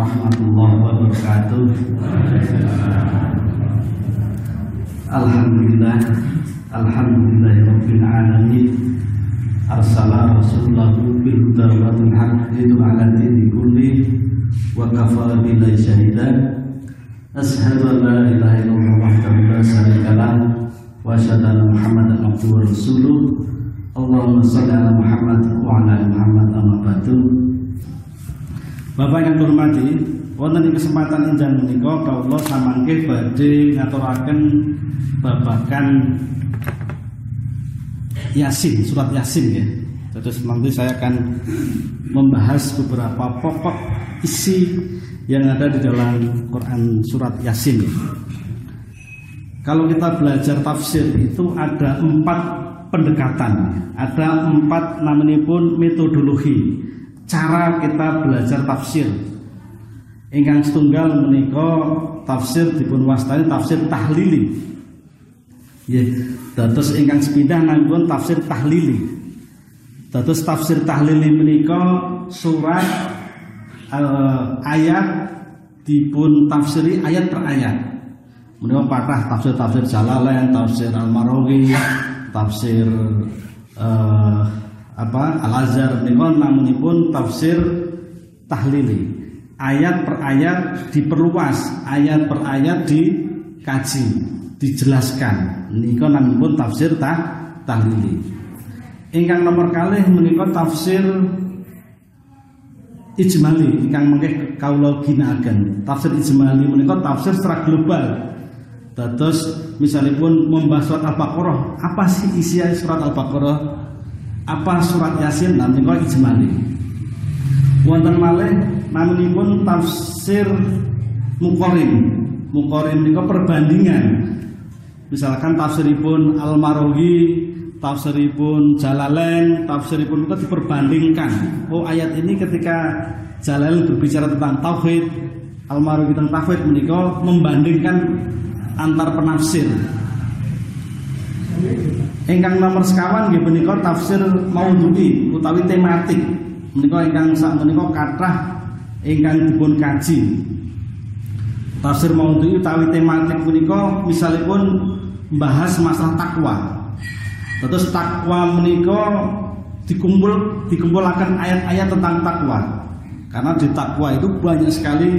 warahmatullahi wabarakatuh. Alhamdulillah, alhamdulillahirabbil alamin. Arsala rasulahu bil wa bil haqqi ala dini kulli wa kafa billahi syahidan. Ashhadu an la ilaha illallah wahdahu la syarika lah wa asyhadu anna Muhammadan abduhu wa rasuluh. Allahumma shalli ala Muhammad wa ala Muhammad amma ba'du. Bapak yang hormati, wonten ing kesempatan injang menika kawula samangke badhe ngaturaken babakan Yasin, surat Yasin ya. Terus nanti saya akan membahas beberapa pokok isi yang ada di dalam Quran surat Yasin. Kalau kita belajar tafsir itu ada empat pendekatan, ada empat namanya pun metodologi cara kita belajar tafsir. Ingkang setunggal menika tafsir dipun wastani tafsir tahlili. Ya, dados ingkang sepindah tafsir tahlili. Dados tafsir tahlili menika surat uh, ayat dipun tafsiri ayat per ayat. Menika patah tafsir-tafsir Jalalain, tafsir Al-Marawi, tafsir uh, apa Al Azhar menika namunipun tafsir tahlili. Ayat per ayat diperluas, ayat per ayat dikaji, dijelaskan. Menika namunipun tafsir tah tahlili. Ingkang nomor kalih menika tafsir ijmali ingkang mengke kawula ginakaken. Tafsir ijmali menika tafsir secara global. Dados misalipun membahas surat Al-Baqarah, apa sih isi surat Al-Baqarah? Apa surat Yasin lan menika ijmali. Wonten malih namunipun tafsir Muqarrin. Muqarrin menika perbandingan. Misalkan tafsiripun Al-Marawi, tafsiripun Jalalain, tafsiripun itu diperbandingkan. Oh ayat ini ketika Jalalain berbicara tentang tauhid, Al-Marawi tentang tauhid menika membandingkan antar penafsir. Ingkang nomor sekawan nggih menika tafsir maudhu'i utawi tematik. Menika ingkang sak menika kathah ingkang dipun kaji. Tafsir maudhu'i utawi tematik menika misalipun membahas masalah takwa. Terus takwa menika dikumpul dikumpulkan ayat-ayat tentang takwa. Karena di takwa itu banyak sekali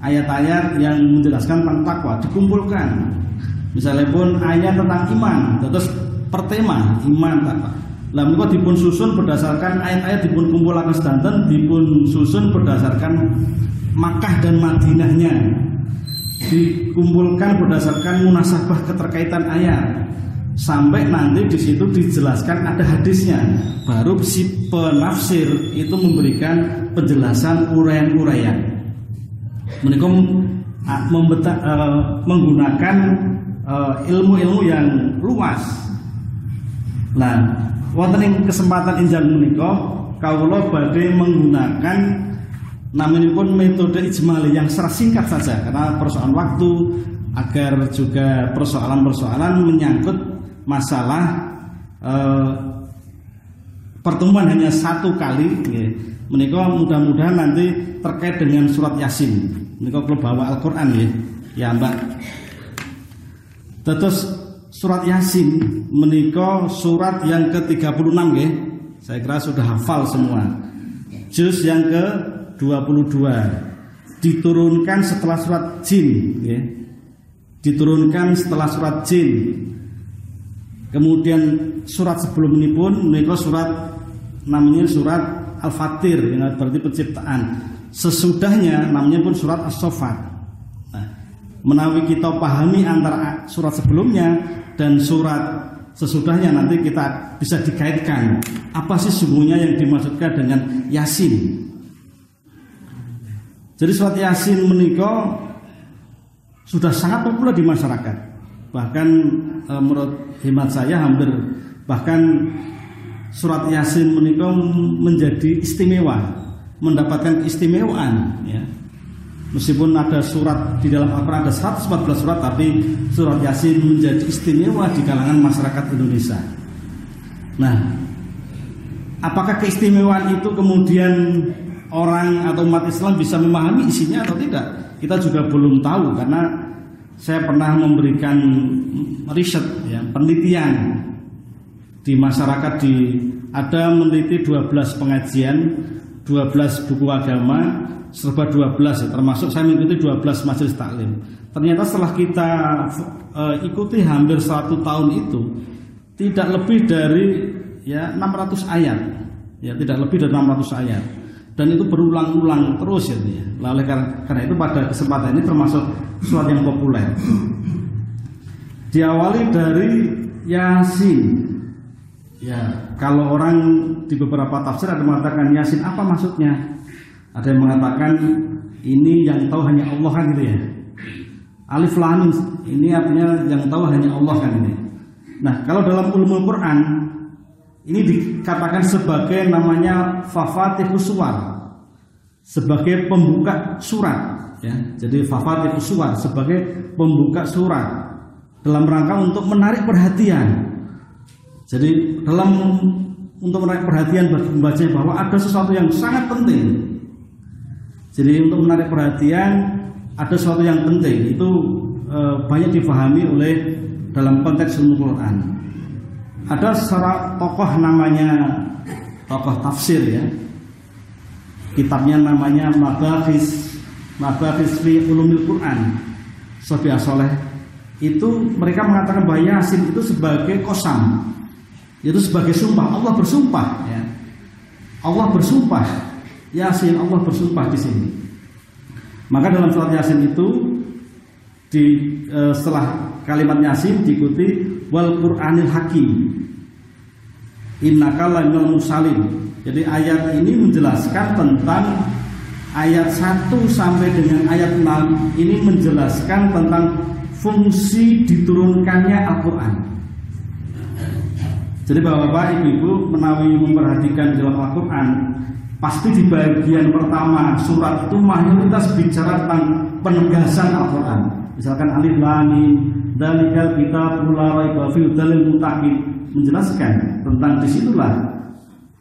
ayat-ayat yang menjelaskan tentang takwa dikumpulkan. Misalnya pun ayat tentang iman, terus pertema iman takwa. Lah menika dipun susun berdasarkan ayat-ayat dipun kumpulaken sedanten dipun susun berdasarkan Makkah dan Madinahnya. Dikumpulkan berdasarkan munasabah keterkaitan ayat. Sampai nanti di situ dijelaskan ada hadisnya. Baru si penafsir itu memberikan penjelasan uraian-uraian. Mereka membeta, uh, menggunakan ilmu-ilmu uh, yang luas. Nah, wonten ing kesempatan injang menika kawula badhe menggunakan namanipun metode ijmali yang secara singkat saja karena persoalan waktu agar juga persoalan-persoalan menyangkut masalah eh, pertemuan hanya satu kali ya. menika mudah-mudahan nanti terkait dengan surat Yasin menika kalau bawa Al-Qur'an ya ya Mbak Terus surat Yasin menika surat yang ke-36 ya. Saya kira sudah hafal semua. Juz yang ke-22 diturunkan setelah surat Jin ya. Diturunkan setelah surat Jin. Kemudian surat sebelum ini pun menika surat namanya surat Al-Fatir yang berarti penciptaan. Sesudahnya namanya pun surat As-Saffat menawi kita pahami antara surat sebelumnya dan surat sesudahnya nanti kita bisa dikaitkan apa sih sungguhnya yang dimaksudkan dengan Yasin. Jadi surat Yasin menikah sudah sangat populer di masyarakat. Bahkan e, menurut hemat saya hampir bahkan surat Yasin menikah menjadi istimewa, mendapatkan keistimewaan ya. Meskipun ada surat di dalam Al-Quran ada 114 surat Tapi surat Yasin menjadi istimewa di kalangan masyarakat Indonesia. Nah Apakah keistimewaan itu kemudian orang atau umat Islam bisa memahami isinya atau tidak? Kita juga belum tahu karena saya pernah memberikan riset ya, penelitian di masyarakat di ada meneliti 12 pengajian 12 buku agama serba 12 ya, termasuk saya mengikuti 12 majelis taklim. Ternyata setelah kita uh, ikuti hampir satu tahun itu tidak lebih dari ya 600 ayat. Ya tidak lebih dari 600 ayat. Dan itu berulang-ulang terus ya, ya. oleh karena, karena itu pada kesempatan ini termasuk sesuatu yang populer. Diawali dari Yasin. Ya kalau orang di beberapa tafsir ada mengatakan Yasin apa maksudnya ada yang mengatakan ini yang tahu hanya Allah kan gitu ya Alif Lam ini artinya yang tahu hanya Allah kan ini Nah, kalau dalam ulumul Quran ini dikatakan sebagai namanya fafatihus suwar sebagai pembuka surat ya. Jadi fafatihus suwar sebagai pembuka surat dalam rangka untuk menarik perhatian. Jadi dalam untuk menarik perhatian bagi pembaca bahwa ada sesuatu yang sangat penting. Jadi untuk menarik perhatian ada sesuatu yang penting itu e, banyak difahami oleh dalam konteks ilmu Quran. Ada seorang tokoh namanya tokoh tafsir ya. Kitabnya namanya Mabahis Mabahis fi Ulumil Quran. Sofia Soleh itu mereka mengatakan bahwa Yasin itu sebagai kosam, itu sebagai sumpah. Allah bersumpah ya. Allah bersumpah. Yasin Allah bersumpah di sini. Maka dalam surat Yasin itu di e, setelah kalimat Yasin diikuti wal Qur'anil Hakim. Innaka laminal musallim. Jadi ayat ini menjelaskan tentang ayat 1 sampai dengan ayat 6 ini menjelaskan tentang fungsi diturunkannya Al-Qur'an. Jadi Bapak-bapak, Ibu-ibu menawi memperhatikan dalam Al-Qur'an, pasti di bagian pertama surat itu mayoritas bicara tentang penegasan Al-Qur'an. Misalkan alif lam Dalikal kita pula raiba dalil mutakin menjelaskan tentang di situlah.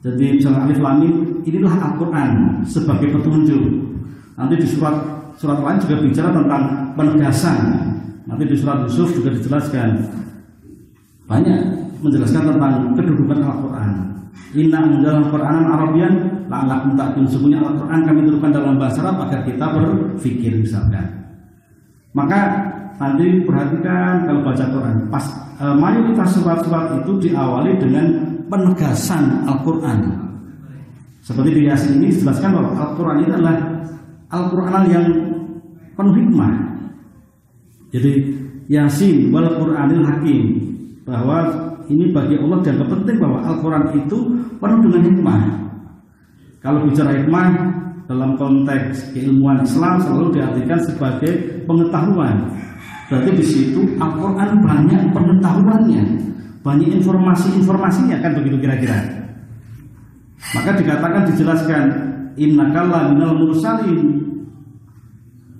Jadi misalnya alif lam inilah Al-Qur'an sebagai petunjuk. Nanti di surat surat lain juga bicara tentang penegasan. Nanti di surat Yusuf juga dijelaskan banyak menjelaskan tentang kedudukan Al-Qur'an. Inna menjalan Quran Arabian la'allakum ta'qilun. Sesungguhnya Al-Qur'an kami turunkan dalam bahasa Arab agar kita berpikir misalkan. Maka nanti perhatikan kalau baca Quran pas e, mayoritas surat-surat itu diawali dengan penegasan Al-Quran seperti di Yasin ini dijelaskan bahwa Al-Quran ini adalah Al-Quran yang penuh hikmah jadi Yasin wal Quranil Hakim bahwa ini bagi Allah dianggap penting bahwa Al-Quran itu penuh dengan hikmah kalau bicara hikmah dalam konteks keilmuan Islam selalu diartikan sebagai pengetahuan Berarti di situ Al-Quran banyak pengetahuannya, banyak informasi-informasinya kan begitu kira-kira. Maka dikatakan dijelaskan innakalla minal mursalin.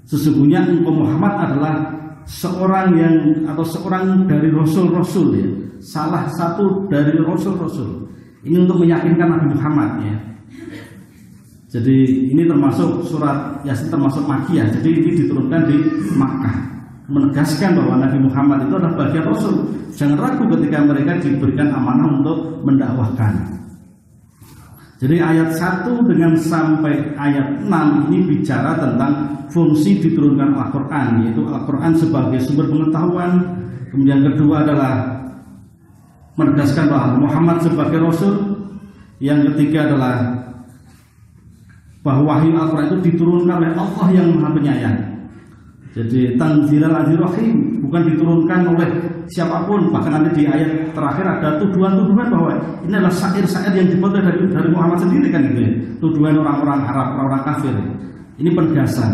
Sesungguhnya engkau Muhammad adalah seorang yang atau seorang dari rasul-rasul ya, salah satu dari rasul-rasul. Ini untuk meyakinkan Nabi Muhammad ya. Jadi ini termasuk surat Yasin termasuk Makiyah. Jadi ini diturunkan di Makkah menegaskan bahwa Nabi Muhammad itu adalah bagian Rasul. Jangan ragu ketika mereka diberikan amanah untuk mendakwahkan. Jadi ayat 1 dengan sampai ayat 6 ini bicara tentang fungsi diturunkan Al-Quran Yaitu Al-Quran sebagai sumber pengetahuan Kemudian kedua adalah Menegaskan bahwa Muhammad sebagai Rasul Yang ketiga adalah Bahwa wahyu Al-Quran itu diturunkan oleh Allah yang maha penyayang jadi tanzilal azir rahim bukan diturunkan oleh siapa pun. Bahkan nanti di ayat terakhir ada tuduhan-tuduhan bahwa ini adalah syair-syair yang dibuat dari, dari Muhammad sendiri kan gitu ya. Tuduhan orang-orang Arab, orang-orang kafir. Ini penegasan.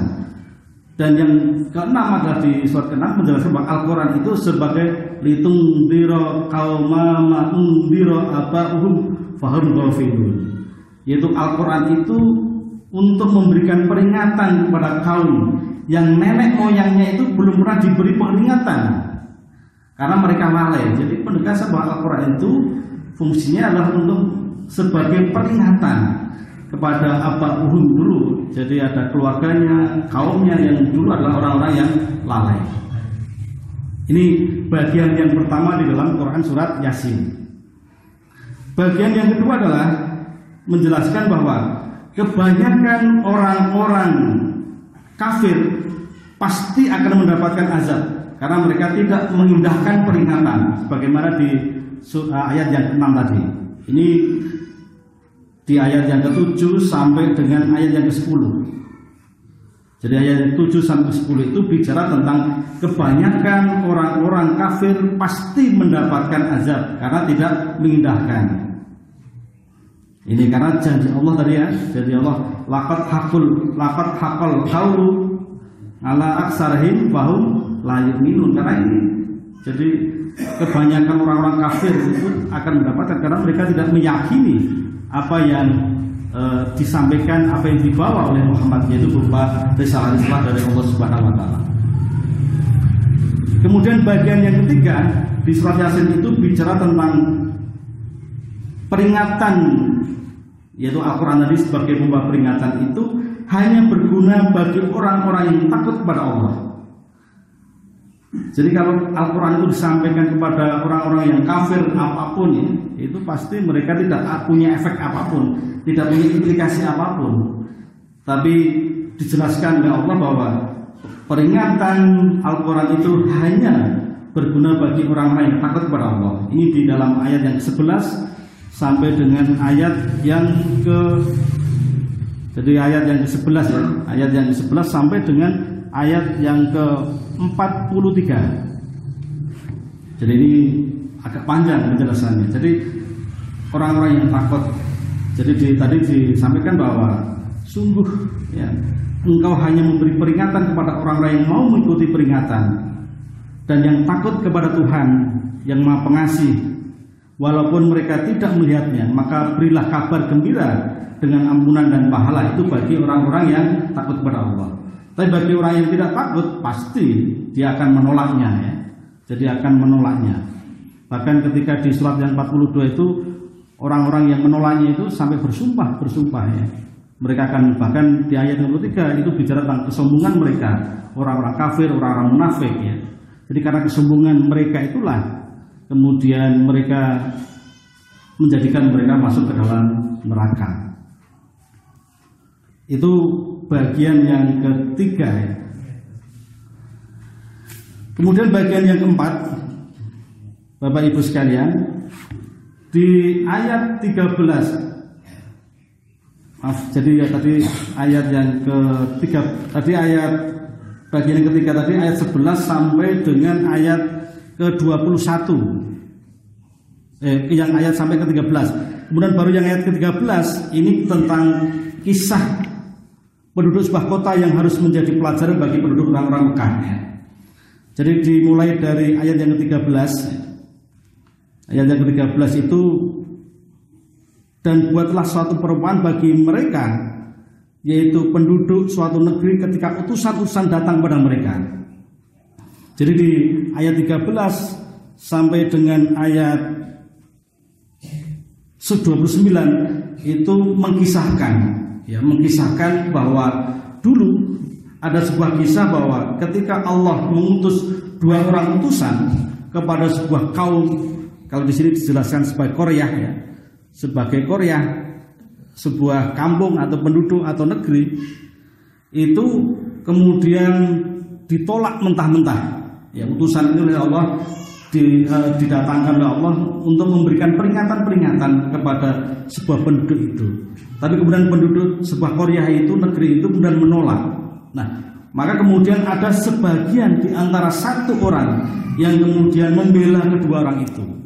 Dan yang keenam adalah di surat keenam menjelaskan bahwa Al-Quran itu sebagai litung diro kauma ma'ung diro uhum fahum ghafilun. Yaitu Al-Quran itu untuk memberikan peringatan kepada kaum yang nenek moyangnya itu belum pernah diberi peringatan karena mereka lalai. Jadi penegasan bahwa Al-Quran itu fungsinya adalah untuk sebagai peringatan kepada Abah Uhum dulu. Jadi ada keluarganya, kaumnya yang dulu adalah orang-orang yang lalai. Ini bagian yang pertama di dalam Quran surat Yasin. Bagian yang kedua adalah menjelaskan bahwa kebanyakan orang-orang kafir pasti akan mendapatkan azab karena mereka tidak mengindahkan peringatan sebagaimana di ayat yang ke-6 tadi. Ini di ayat yang ke-7 sampai dengan ayat yang ke-10. Jadi ayat yang 7 sampai 10 itu bicara tentang kebanyakan orang-orang kafir pasti mendapatkan azab karena tidak mengindahkan. Ini karena janji Allah tadi ya, janji Allah laqad hakul laqad hakal qaulu ala aksarihim bahum la yu'minun karena ini jadi kebanyakan orang-orang kafir itu akan mendapatkan karena mereka tidak meyakini apa yang e, disampaikan, apa yang dibawa oleh Muhammad yaitu berupa risalah-risalah dari Allah Subhanahu wa taala. Kemudian bagian yang ketiga di surat Yasin itu bicara tentang peringatan yaitu Al-Quran tadi sebagai pembawa peringatan itu hanya berguna bagi orang-orang yang takut kepada Allah. Jadi kalau Al-Quran itu disampaikan kepada orang-orang yang kafir apa pun ya, itu pasti mereka tidak punya efek apa pun, tidak punya implikasi apa pun. Tapi dijelaskan oleh Allah bahwa peringatan Al-Quran itu hanya berguna bagi orang-orang yang takut kepada Allah. Ini di dalam ayat yang 11 sampai dengan ayat yang ke jadi ayat yang ke-11 ya, ayat yang ke-11 sampai dengan ayat yang ke-43. Jadi ini agak panjang penjelasannya. Jadi orang-orang yang takut jadi di, tadi disampaikan bahwa sungguh ya engkau hanya memberi peringatan kepada orang-orang yang mau mengikuti peringatan dan yang takut kepada Tuhan yang Maha Pengasih walaupun mereka tidak melihatnya maka berilah kabar gembira dengan ampunan dan pahala itu bagi orang-orang yang takut kepada Allah. Tapi bagi orang yang tidak takut pasti dia akan menolaknya ya. Jadi akan menolaknya bahkan ketika di surat yang 42 itu orang-orang yang menolaknya itu sampai bersumpah bersumpah ya. Mereka akan bahkan di ayat yang 23 itu bicara tentang kesombongan mereka. Orang-orang kafir orang-orang munafik ya. Jadi karena kesombongan mereka itulah kemudian mereka menjadikan mereka masuk ke dalam neraka. Itu bagian yang ketiga ya. kemudian bagian yang keempat Bapak Ibu sekalian di ayat 13 Maaf, jadi ya tadi ayat yang ketiga tadi ayat bagian yang ketiga tadi ayat 11 sampai dengan ayat ke-21. Eh, yang ayat sampai ke-13. Kemudian baru yang ayat ke-13 ini tentang kisah penduduk sebuah kota yang harus menjadi pelajaran bagi penduduk orang-orang Mekah. Jadi dimulai dari ayat yang ke-13 ayat yang ke-13 itu dan buatlah suatu perumpamaan bagi mereka yaitu penduduk suatu negeri ketika utusan-utusan datang pada mereka. Jadi di ayat 13 sampai dengan ayat 29 itu mengisahkan ya mengisahkan bahwa dulu ada sebuah kisah bahwa ketika Allah mengutus dua orang utusan kepada sebuah kaum kalau di sini dijelaskan sebagai Korea ya. Sebagai Korea sebuah kampung atau penduduk atau negeri itu kemudian ditolak mentah-mentah. Ya utusan ini oleh Allah di, uh, didatangkan oleh Allah untuk memberikan peringatan-peringatan kepada sebuah penduduk itu. Tapi kemudian penduduk sebuah Korea itu negeri itu kemudian menolak. Nah maka kemudian ada sebagian di antara satu orang yang kemudian membela kedua orang itu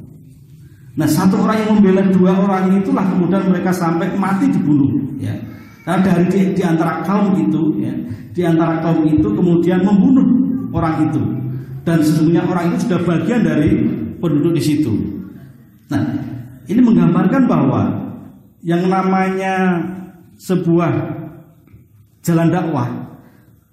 Nah satu orang yang membela dua orang itulah kemudian mereka sampai mati dibunuh. Ya. Karena dari di, di antara kaum itu, ya, di antara kaum itu kemudian membunuh orang itu. Dan sesungguhnya orang itu sudah bagian dari penduduk di situ. Nah ini menggambarkan bahwa yang namanya sebuah jalan dakwah,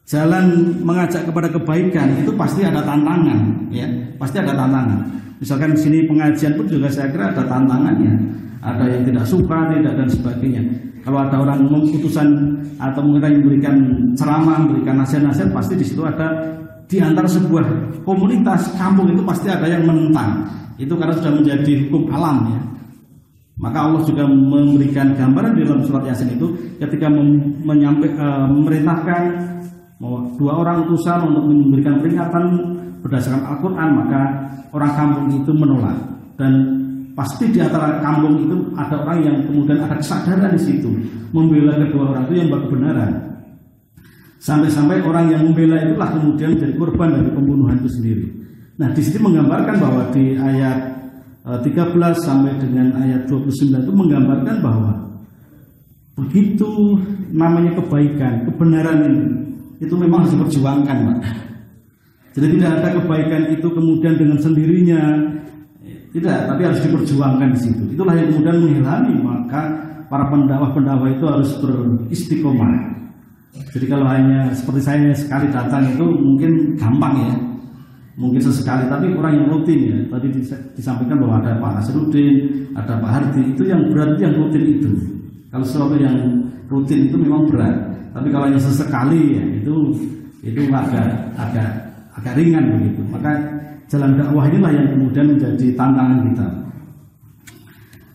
jalan mengajak kepada kebaikan itu pasti ada tantangan, ya, pasti ada tantangan. Misalkan di sini pengajian pun juga saya kira ada tantangannya, ada yang tidak suka, tidak dan sebagainya. Kalau ada orang memutusan atau mungkin memberikan ceramah, memberikan nasihat-nasihat, pasti di situ ada di antara sebuah komunitas kampung itu pasti ada yang menentang. Itu karena sudah menjadi hukum alam ya. Maka Allah juga memberikan gambaran di dalam surat Yasin itu ketika menyampaikan uh, memerintahkan dua orang utusan untuk memberikan peringatan berdasarkan Al-Quran maka orang kampung itu menolak dan pasti di antara kampung itu ada orang yang kemudian ada kesadaran di situ membela kedua orang itu yang kebenaran sampai-sampai orang yang membela itulah kemudian menjadi korban dari pembunuhan itu sendiri. Nah di sini menggambarkan bahwa di ayat 13 eh, sampai dengan ayat 29 itu menggambarkan bahwa begitu namanya kebaikan, kebenaran ini itu memang harus diperjuangkan, Pak. Jadi tidak ada kebaikan itu kemudian dengan sendirinya tidak, tapi harus diperjuangkan di situ. Itulah yang kemudian mengilhami maka para pendakwah-pendakwah itu harus beristiqomah. Jadi kalau hanya seperti saya sekali datang itu mungkin gampang ya, mungkin sesekali, tapi orang yang rutin ya. Tadi disampaikan bahwa ada Pak Nasruddin, ada Pak Hardi, itu yang berat yang rutin itu. Kalau sesuatu yang rutin itu memang berat, tapi kalau yang sesekali ya itu itu agak agak agak ringan begitu. Maka jalan dakwah inilah yang kemudian menjadi tantangan kita.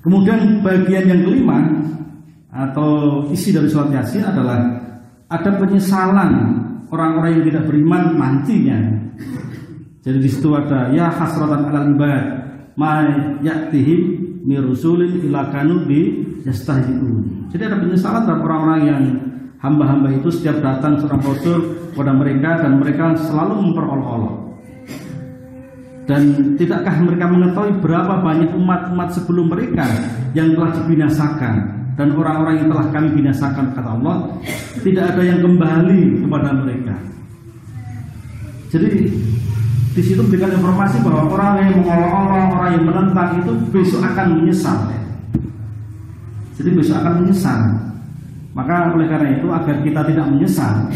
Kemudian bagian yang kelima atau isi dari surat Yasin adalah ada penyesalan orang-orang yang tidak beriman nantinya. Jadi di situ ada ya hasratan alal ibad ma ya'tihim mirusulin ila kanu bi yastahzi'un. Jadi ada penyesalan terhadap orang-orang yang hamba-hamba itu setiap datang seorang rasul kepada mereka dan mereka selalu memperolok-olok. Dan tidakkah mereka mengetahui berapa banyak umat-umat sebelum mereka yang telah dibinasakan dan orang-orang yang telah kami binasakan kata Allah tidak ada yang kembali kepada mereka. Jadi di situ berikan informasi bahwa orang yang mengolok-olok, orang yang menentang itu besok akan menyesal. Jadi besok akan menyesal. Maka oleh karena itu agar kita tidak menyesal,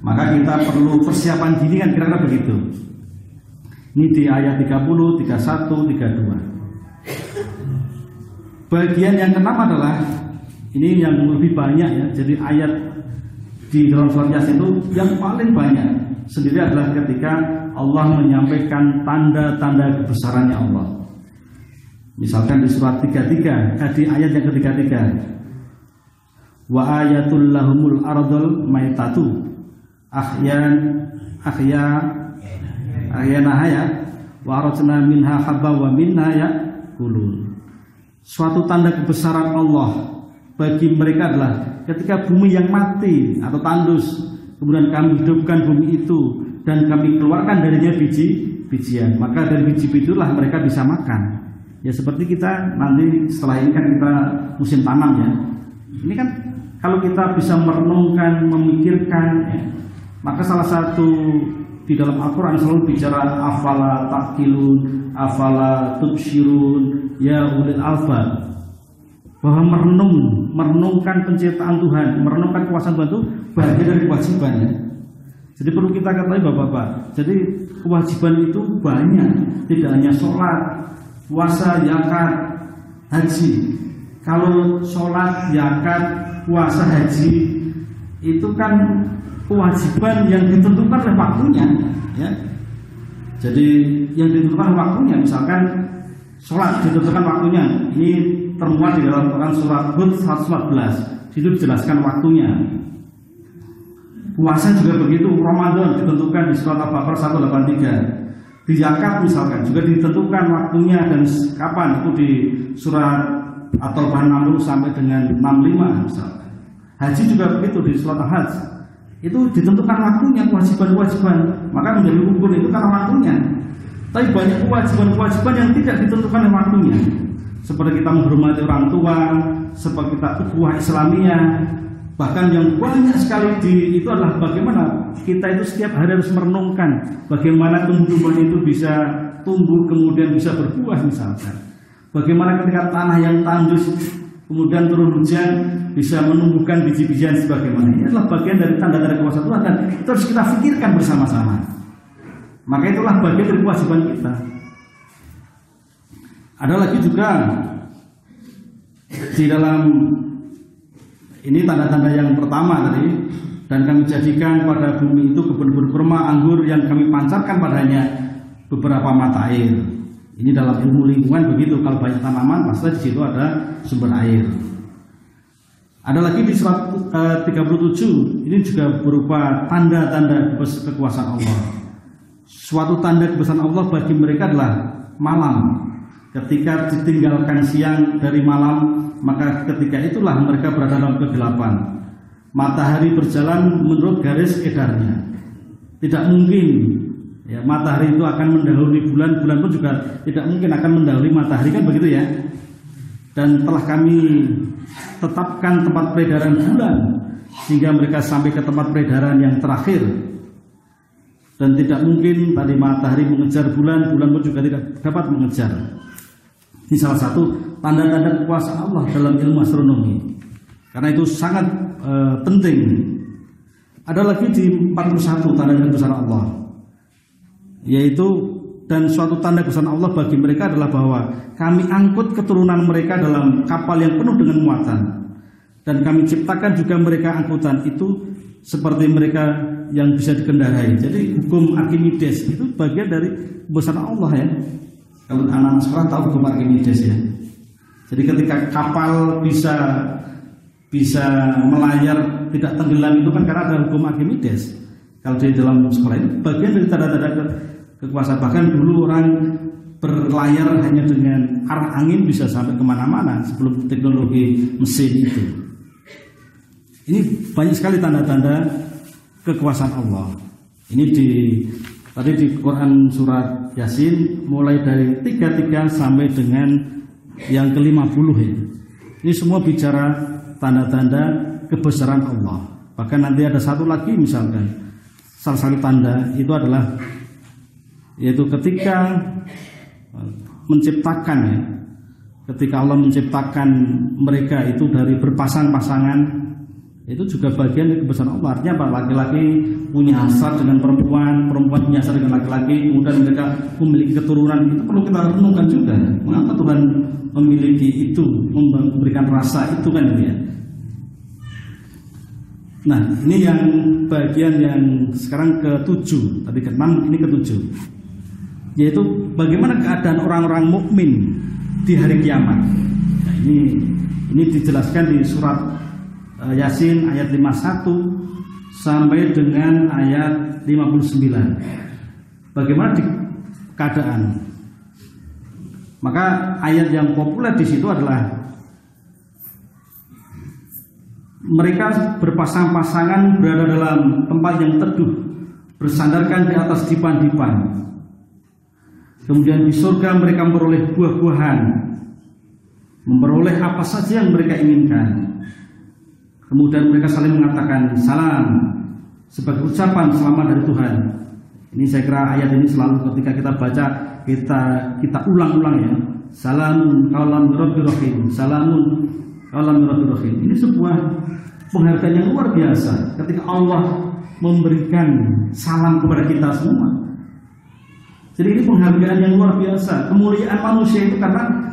maka kita perlu persiapan dini kan kira-kira begitu. Ini di ayat 30, 31, 32. Bagian yang keenam adalah ini yang lebih banyak ya. Jadi ayat di dalam surat Yasin itu yang paling banyak sendiri adalah ketika Allah menyampaikan tanda-tanda kebesarannya Allah. Misalkan di surat 33, eh, di ayat yang ketiga-tiga, wa ayatul lahumul ardul maitatu. Ahyan ahya ahyana haya wa arajna minha habba wa minha ya kulun suatu tanda kebesaran Allah bagi mereka adalah ketika bumi yang mati atau tandus kemudian kami hidupkan bumi itu dan kami keluarkan darinya biji bijian. Maka dari biji-biji itulah mereka bisa makan. Ya seperti kita nanti setelah ini kan kita musim tanam ya ini kan kalau kita bisa merenungkan, memikirkan, ya, maka salah satu di dalam Al-Quran selalu bicara afala takilun, afala tubshirun, ya ulil alfa bahwa merenung, merenungkan penciptaan Tuhan, merenungkan kuasa Tuhan itu bagian dari kewajiban ya. Jadi perlu kita ketahui bapak-bapak. Jadi kewajiban itu banyak, tidak hanya sholat, puasa, zakat, haji. Kalau sholat, zakat, puasa haji itu kan kewajiban yang ditentukan oleh waktunya ya. Jadi yang ditentukan waktunya misalkan sholat ditentukan waktunya. Ini termuat di dalam Quran surat Hud 114 itu dijelaskan waktunya. Puasa juga begitu. Ramadan ditentukan di surat Al-Baqarah 183 di zakat misalkan juga ditentukan waktunya dan kapan. Itu di surat atau bahan 60 sampai dengan 65 misalkan. Haji juga begitu di surat Hajj. Itu ditentukan waktunya kewajiban-kewajiban. Maka menjadi rukun itu karena waktunya. Tapi banyak kewajiban-kewajiban yang tidak ditentukan oleh waktunya. Seperti kita menghormati orang tua, seperti kita ukhuwah Islamiyah, bahkan yang banyak sekali di itu adalah bagaimana kita itu setiap hari harus merenungkan bagaimana tumbuhan itu bisa tumbuh kemudian bisa berbuah misalkan Bagaimana ketika tanah yang tandus kemudian turun hujan bisa menumbuhkan biji-bijian sebagaimana ini adalah bagian dari tanda-tanda kuasa Tuhan dan itu harus kita pikirkan bersama-sama. Maka itulah bagian dari kewajiban kita. Ada lagi juga di dalam ini tanda-tanda yang pertama tadi dan kami jadikan pada bumi itu kebun-kebun kurma anggur yang kami pancarkan padanya beberapa mata air. Ini dalam ilmu lingkungan begitu kalau banyak tanaman pasti di situ ada sumber air. Ada lagi di surat eh, 37 ini juga berupa tanda-tanda kekuasaan Allah. Suatu tanda kekuasaan Allah bagi mereka adalah malam. Ketika ditinggalkan siang dari malam, maka ketika itulah mereka berada dalam kegelapan. Matahari berjalan menurut garis edarnya. Tidak mungkin ya matahari itu akan mendahului bulan, bulan pun juga tidak mungkin akan mendahului matahari kan begitu ya. Dan telah kami tetapkan tempat peredaran bulan sehingga mereka sampai ke tempat peredaran yang terakhir dan tidak mungkin tadi matahari mengejar bulan, bulan pun juga tidak dapat mengejar. Ini salah satu tanda-tanda kekuasaan Allah dalam ilmu astronomi. Karena itu sangat e, penting. Ada lagi di 41 tanda kekuasaan Allah. Yaitu dan suatu tanda kekuasaan Allah bagi mereka adalah bahwa kami angkut keturunan mereka dalam kapal yang penuh dengan muatan dan kami ciptakan juga mereka angkutan itu seperti mereka yang bisa dikendarai. Jadi hukum Archimedes itu bagian dari besar Allah ya. Kalau anak-anak sekarang tahu hukum Archimedes ya. Jadi ketika kapal bisa bisa melayar tidak tenggelam itu kan karena ada hukum Archimedes. Kalau di dalam sekolah ini bagian dari tanda-tanda kekuasaan bahkan dulu orang berlayar hanya dengan arah angin bisa sampai ke mana-mana sebelum teknologi mesin itu. Ini banyak sekali tanda-tanda kekuasaan Allah. Ini di tadi di Quran surat Yasin mulai dari 33 sampai dengan yang ke-50 ya. Ini semua bicara tanda-tanda kebesaran Allah. Bahkan nanti ada satu lagi misalkan salah satu tanda itu adalah yaitu ketika menciptakan ya. Ketika Allah menciptakan mereka itu dari berpasang-pasangan itu juga bagian dari kebesaran Allah. Artinya apa? Laki-laki punya hasrat dengan perempuan perempuan punya hasrat dengan laki-laki kemudian mereka memiliki keturunan. Itu perlu kita renungkan juga. Mengapa Tuhan memiliki itu memberikan rasa itu kan ya? Nah ini yang bagian yang sekarang ketujuh tadi ke enam ini ketujuh yaitu bagaimana keadaan orang-orang mukmin di hari kiamat nah, ini ini dijelaskan di surat Eh, Yasin ayat 51 sampai dengan ayat 59. Bagaimana di keadaan? Maka ayat yang populer di situ adalah mereka berpasang-pasangan berada dalam tempat yang teduh, bersandarkan di atas dipan-dipan. Kemudian di surga mereka memperoleh buah-buahan, memperoleh apa saja yang mereka inginkan. Kemudian mereka saling mengatakan salam sebagai ucapan selamat dari Tuhan. Ini saya kira ayat ini selalu ketika kita baca kita kita ulang-ulang ya. Salamun kaulam rahim. Salamun kaulam rahim. Ini sebuah penghargaan yang luar biasa ketika Allah memberikan salam kepada kita semua. Jadi ini penghargaan yang luar biasa. Kemuliaan manusia itu karena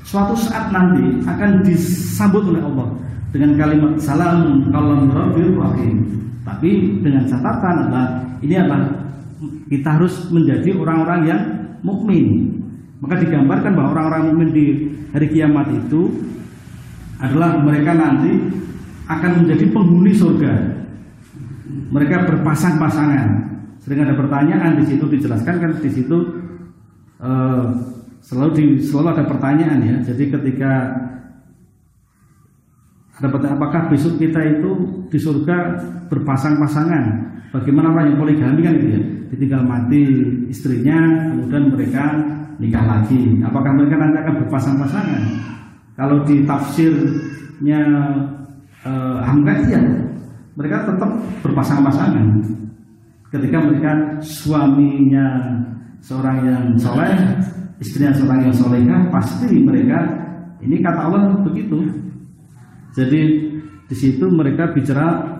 suatu saat nanti akan disambut oleh Allah dengan kalimat salam kalau rabbil rahim. Tapi dengan catatan adalah ini adalah kita harus menjadi orang-orang yang mukmin. Maka digambarkan bahwa orang-orang mukmin di hari kiamat itu adalah mereka nanti akan menjadi penghuni surga. Mereka berpasang-pasangan. Sering ada pertanyaan di situ dijelaskan kan di situ uh, selalu di, selalu ada pertanyaan ya. Jadi ketika Dapat apakah besok kita itu di surga berpasang-pasangan? Bagaimana orang yang poligami kan itu ya? Ditinggal mati istrinya, kemudian mereka nikah lagi. Apakah mereka nanti akan berpasang-pasangan? Kalau di tafsirnya eh, Hamka iya, mereka tetap berpasang-pasangan. Ketika mereka suaminya seorang yang soleh, istrinya seorang yang solehah, pasti mereka ini kata Allah begitu. Jadi di situ mereka bicara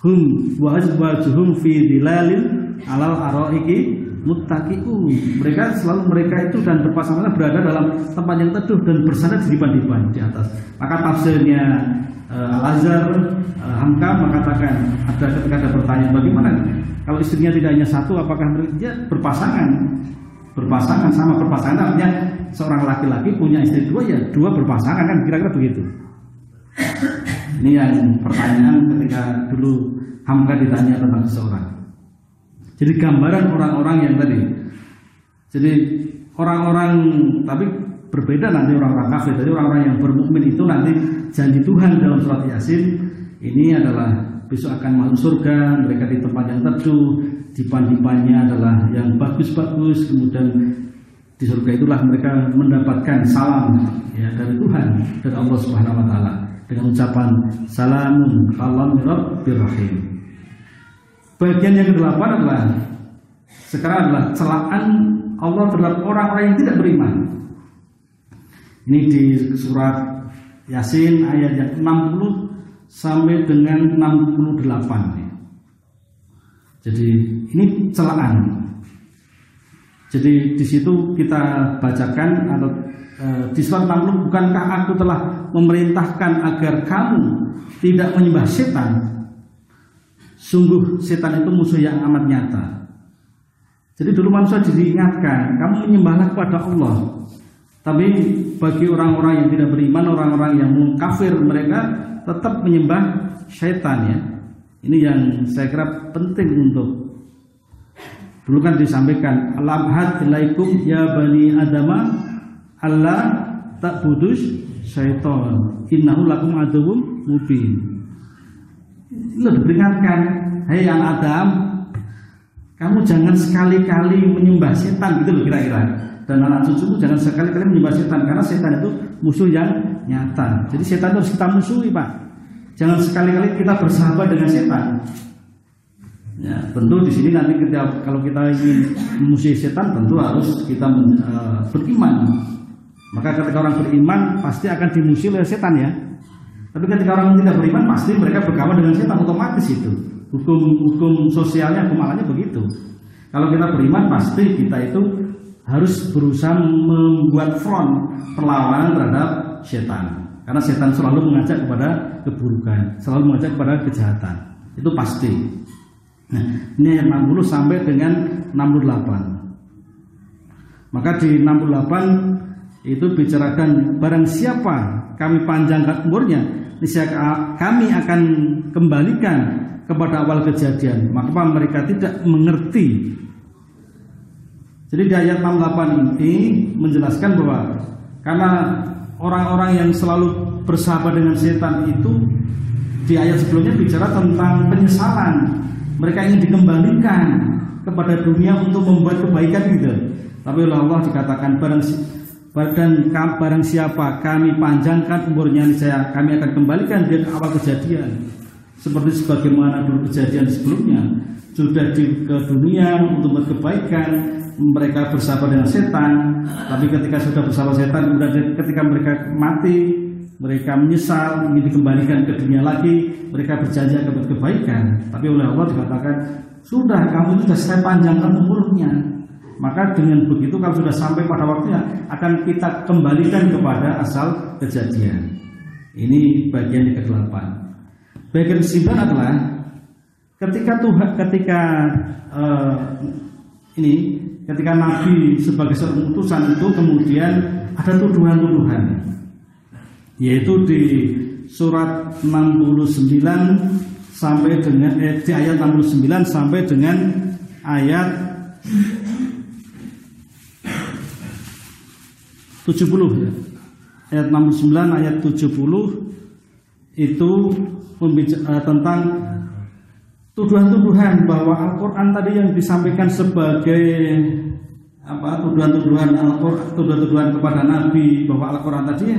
hum wa azwajuhum fi dilalin alal araiki muttaqiun. Mereka selalu mereka itu dan berpasangan berada dalam tempat yang teduh dan bersandar di dipan di atas. Maka tafsirnya uh, Al-Azhar uh, Hamka mengatakan ada ketika ada pertanyaan bagaimana? Kalau istrinya tidak hanya satu apakah dia berpasangan? Berpasangan sama berpasangan artinya seorang laki-laki punya istri dua ya dua berpasangan kan? Kira-kira begitu. Ini yang pertanyaan ketika dulu Hamka ditanya tentang seseorang jadi gambaran orang-orang yang tadi jadi orang-orang tapi berbeda nanti orang-orang kafir jadi orang-orang yang bermukmin itu nanti janji Tuhan dalam surat Yasin ini adalah besok akan masuk surga mereka di tempat yang teduh dipan-dipannya adalah yang bagus-bagus kemudian di surga itulah mereka mendapatkan salam ya dari Tuhan dari Allah Subhanahu wa taala dengan ucapan salamun qalam rabbir rahim. Bagian yang kedelapan adalah sekarang adalah celaan Allah terhadap orang-orang yang tidak beriman. Ini di surat Yasin ayat yang 60 sampai dengan 68 ya. Jadi ini celaan jadi di situ kita bacakan atau e, di surat 60 bukankah aku telah memerintahkan agar kamu tidak menyembah setan? Sungguh setan itu musuh yang amat nyata. Jadi dulu manusia diingatkan, kamu menyembahlah kepada Allah. Tapi bagi orang-orang yang tidak beriman, orang-orang yang kafir, mereka tetap menyembah setan ya. Ini yang saya kira penting untuk Dulu kan disampaikan Alhamdulillah ilaikum ya bani adama Allah tak putus syaiton innahu lakum aduwwum mubin. Lo diperingatkan, hei yang Adam, kamu jangan sekali-kali menyembah setan gitu loh kira-kira. Dan anak cucumu jangan sekali-kali menyembah setan karena setan itu musuh yang nyata. Jadi setan itu harus kita musuhi, Pak. Jangan sekali-kali kita bersahabat dengan setan. Ya, tentu di sini nanti kita kalau kita ingin musuh setan tentu harus kita uh, beriman. Maka ketika orang beriman pasti akan dimusuhi oleh setan ya. Tapi ketika orang tidak beriman pasti mereka berkawan dengan setan otomatis itu. Hukum hukum sosialnya kemalannya begitu. Kalau kita beriman pasti kita itu harus berusaha membuat front perlawanan terhadap setan. Karena setan selalu mengajak kepada keburukan, selalu mengajak kepada kejahatan. Itu pasti. Nah, ini ayat 60 sampai dengan 68. Maka di 68 itu bicarakan barang siapa kami panjangkan umurnya, niscaya kami akan kembalikan kepada awal kejadian. Maka mereka tidak mengerti. Jadi di ayat 68 ini menjelaskan bahwa karena orang-orang yang selalu bersahabat dengan setan itu di ayat sebelumnya bicara tentang penyesalan mereka ingin dikembalikan kepada dunia untuk membuat kebaikan gitu. Tapi oleh Allah dikatakan barang dan barang siapa kami panjangkan umurnya saya kami akan kembalikan dia ke awal kejadian. Seperti sebagaimana dulu kejadian sebelumnya. Sudah di ke dunia untuk berkebaikan mereka bersahabat dengan setan. Tapi ketika sudah bersahabat setan kemudian ketika mereka mati mereka menyesal ingin dikembalikan ke dunia lagi mereka berjanji akan berkebaikan. Tapi oleh Allah dikatakan sudah kamu sudah saya panjangkan umurnya maka dengan begitu kalau sudah sampai pada waktunya akan kita kembalikan kepada asal kejadian. Ini bagian yang ke-8 bagian ke-9 adalah ketika Tuhan ketika uh, ini ketika Nabi sebagai seorang utusan itu kemudian ada tuduhan-tuduhan. Yaitu di surat 69 sampai dengan eh, di ayat 69 sampai dengan ayat 70 ya. Ayat 69 ayat 70 itu membicara, eh, tentang tuduhan-tuduhan bahwa Al-Qur'an tadi yang disampaikan sebagai apa tuduhan-tuduhan Al-Qur'an tuduhan-tuduhan kepada Nabi bahwa Al-Qur'an tadi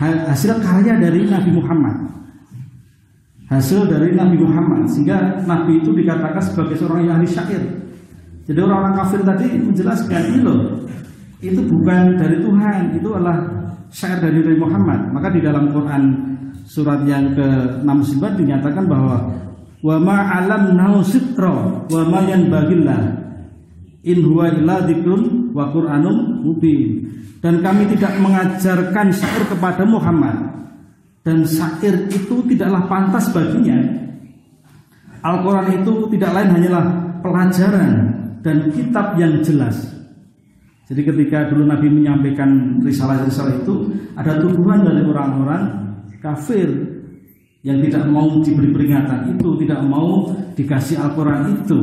hasil karya dari Nabi Muhammad hasil dari Nabi Muhammad sehingga Nabi itu dikatakan sebagai seorang yang ahli syair jadi orang-orang kafir tadi menjelaskan ini loh itu bukan dari Tuhan itu adalah syair dari Nabi Muhammad. Maka di dalam Quran surat yang ke-69 dinyatakan bahwa wa ma alam sitra wa ma yanbagillah in huwa illa dzikrun wa qur'anum mubin. Dan kami tidak mengajarkan syair kepada Muhammad. Dan syair itu tidaklah pantas baginya. Al-Quran itu tidak lain hanyalah pelajaran dan kitab yang jelas jadi ketika dulu Nabi menyampaikan risalah-risalah itu ada tuduhan dari orang-orang kafir yang tidak mau diberi peringatan itu, tidak mau dikasih Al-Quran itu,